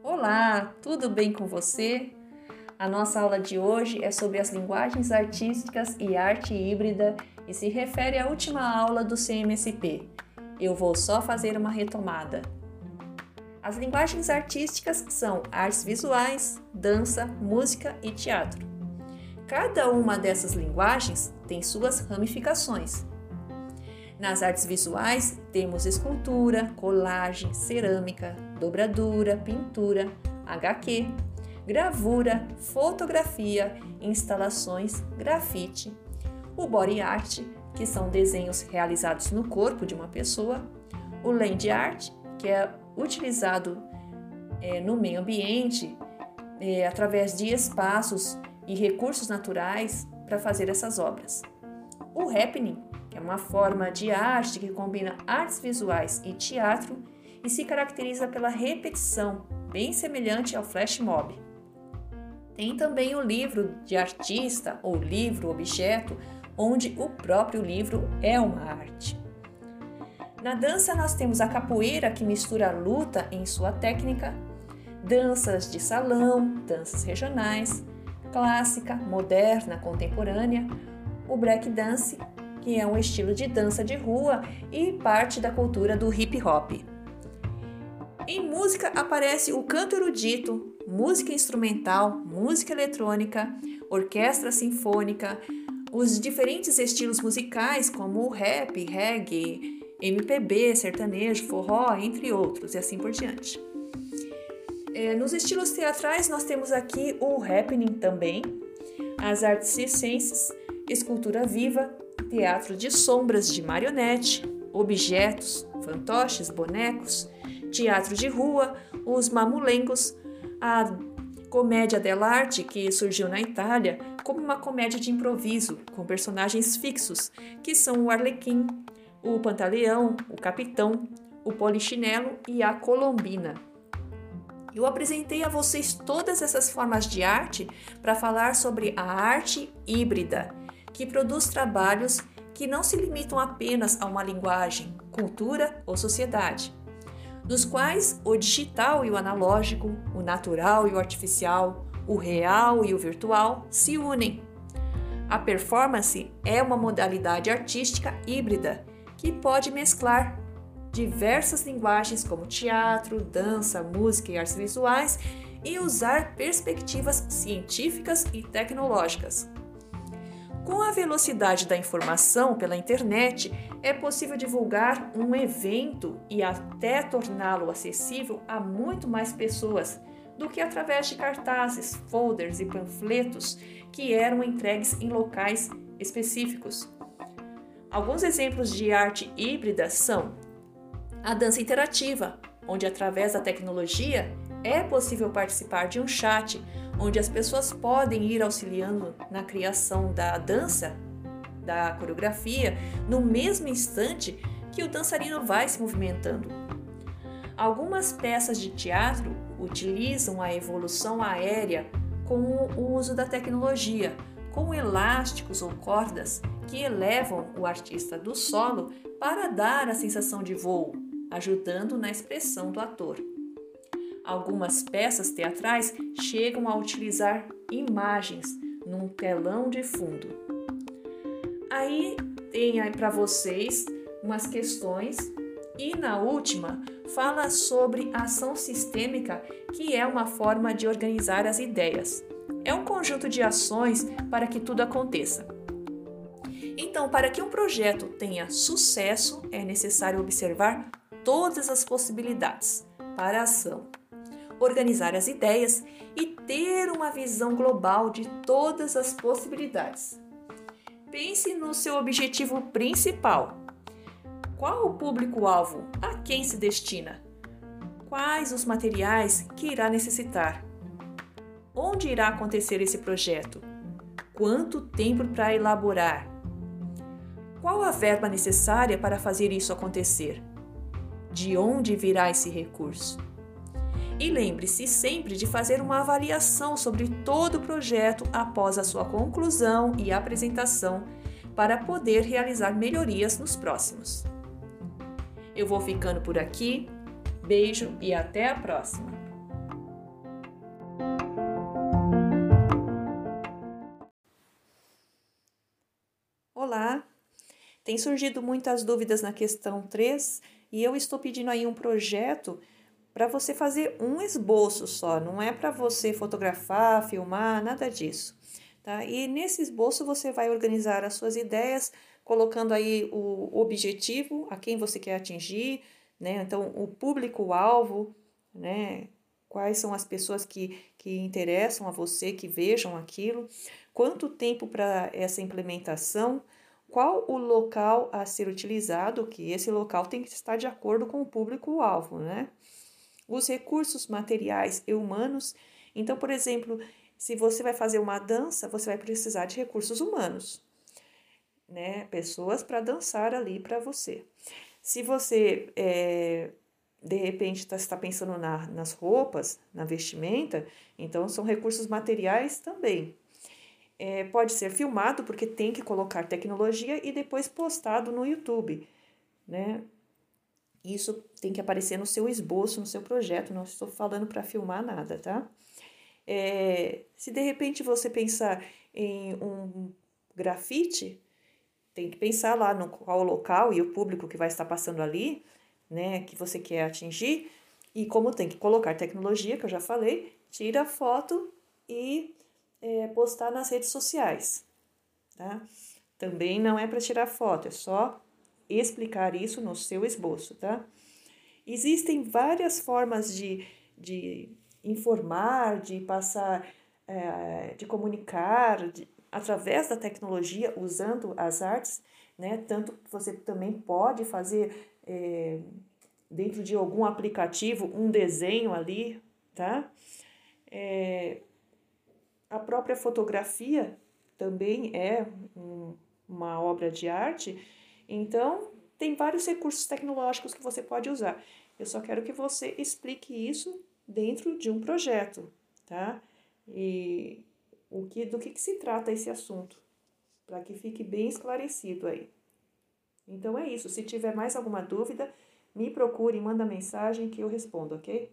Olá, tudo bem com você? A nossa aula de hoje é sobre as linguagens artísticas e arte híbrida e se refere à última aula do CMSP. Eu vou só fazer uma retomada. As linguagens artísticas são artes visuais, dança, música e teatro. Cada uma dessas linguagens tem suas ramificações. Nas artes visuais, temos escultura, colagem, cerâmica, dobradura, pintura, HQ, gravura, fotografia, instalações, grafite, o body art, que são desenhos realizados no corpo de uma pessoa, o land art, que é utilizado é, no meio ambiente é, através de espaços e recursos naturais para fazer essas obras. O happening, é uma forma de arte que combina artes visuais e teatro e se caracteriza pela repetição, bem semelhante ao flash mob. Tem também o livro de artista ou livro-objeto, onde o próprio livro é uma arte. Na dança, nós temos a capoeira, que mistura a luta em sua técnica, danças de salão, danças regionais, clássica, moderna, contemporânea, o break dance, que é um estilo de dança de rua e parte da cultura do hip hop. Em música aparece o canto erudito, música instrumental, música eletrônica, orquestra sinfônica, os diferentes estilos musicais como rap, reggae, MPB, sertanejo, forró, entre outros, e assim por diante. É, nos estilos teatrais, nós temos aqui o happening também, as artes circenses, escultura viva, teatro de sombras de marionete, objetos, fantoches, bonecos, teatro de rua, os mamulengos, a comédia dell'arte, que surgiu na Itália como uma comédia de improviso, com personagens fixos, que são o arlequim, o pantaleão, o capitão, o polichinelo e a colombina. Eu apresentei a vocês todas essas formas de arte para falar sobre a arte híbrida, que produz trabalhos que não se limitam apenas a uma linguagem, cultura ou sociedade, nos quais o digital e o analógico, o natural e o artificial, o real e o virtual se unem. A performance é uma modalidade artística híbrida que pode mesclar diversas linguagens como teatro, dança, música e artes visuais e usar perspectivas científicas e tecnológicas. Com a velocidade da informação pela internet, é possível divulgar um evento e até torná-lo acessível a muito mais pessoas do que através de cartazes, folders e panfletos que eram entregues em locais específicos. Alguns exemplos de arte híbrida são a dança interativa, onde através da tecnologia é possível participar de um chat, onde as pessoas podem ir auxiliando na criação da dança, da coreografia, no mesmo instante que o dançarino vai se movimentando. Algumas peças de teatro utilizam a evolução aérea com o uso da tecnologia, com elásticos ou cordas que elevam o artista do solo para dar a sensação de voo, ajudando na expressão do ator. Algumas peças teatrais chegam a utilizar imagens num telão de fundo. Aí tem aí para vocês umas questões e na última fala sobre ação sistêmica, que é uma forma de organizar as ideias. É um conjunto de ações para que tudo aconteça. Então, para que um projeto tenha sucesso, é necessário observar todas as possibilidades para a ação, organizar as ideias e ter uma visão global de todas as possibilidades. Pense no seu objetivo principal. Qual o público-alvo? A quem se destina? Quais os materiais que irá necessitar? Onde irá acontecer esse projeto? Quanto tempo para elaborar? Qual a verba necessária para fazer isso acontecer? De onde virá esse recurso? E lembre-se sempre de fazer uma avaliação sobre todo o projeto após a sua conclusão e apresentação para poder realizar melhorias nos próximos. Eu vou ficando por aqui. Beijo e até a próxima! Tem surgido muitas dúvidas na questão 3 e eu estou pedindo aí um projeto para você fazer um esboço só, não é para você fotografar, filmar, nada disso. Tá? E nesse esboço você vai organizar as suas ideias, colocando aí o objetivo, a quem você quer atingir, né? Então, o público-alvo, né? Quais são as pessoas que, que interessam a você, que vejam aquilo, quanto tempo para essa implementação, qual o local a ser utilizado, que esse local tem que estar de acordo com o público-alvo, né? Os recursos materiais e humanos. Então, por exemplo, se você vai fazer uma dança, você vai precisar de recursos humanos, né? Pessoas para dançar ali para você. Se você é, de repente está tá pensando na, nas roupas, na vestimenta, então são recursos materiais também. É, pode ser filmado, porque tem que colocar tecnologia e depois postado no YouTube, né? Isso tem que aparecer no seu esboço, no seu projeto, não estou falando para filmar nada, tá? É, se de repente você pensar em um grafite, tem que pensar lá no qual local e o público que vai estar passando ali, né, que você quer atingir. E como tem que colocar tecnologia, que eu já falei, tira a foto e é, postar nas redes sociais, tá? Também não é para tirar foto, é só explicar isso no seu esboço, tá? Existem várias formas de, de informar, de passar, é, de comunicar de, através da tecnologia, usando as artes, né? Tanto você também pode fazer é, dentro de algum aplicativo um desenho ali, tá? É, a própria fotografia também é um, uma obra de arte, então tem vários recursos tecnológicos que você pode usar. Eu só quero que você explique isso dentro de um projeto, tá? E o que, do que, que se trata esse assunto, para que fique bem esclarecido aí. Então é isso. Se tiver mais alguma dúvida, me procure, manda mensagem que eu respondo, ok?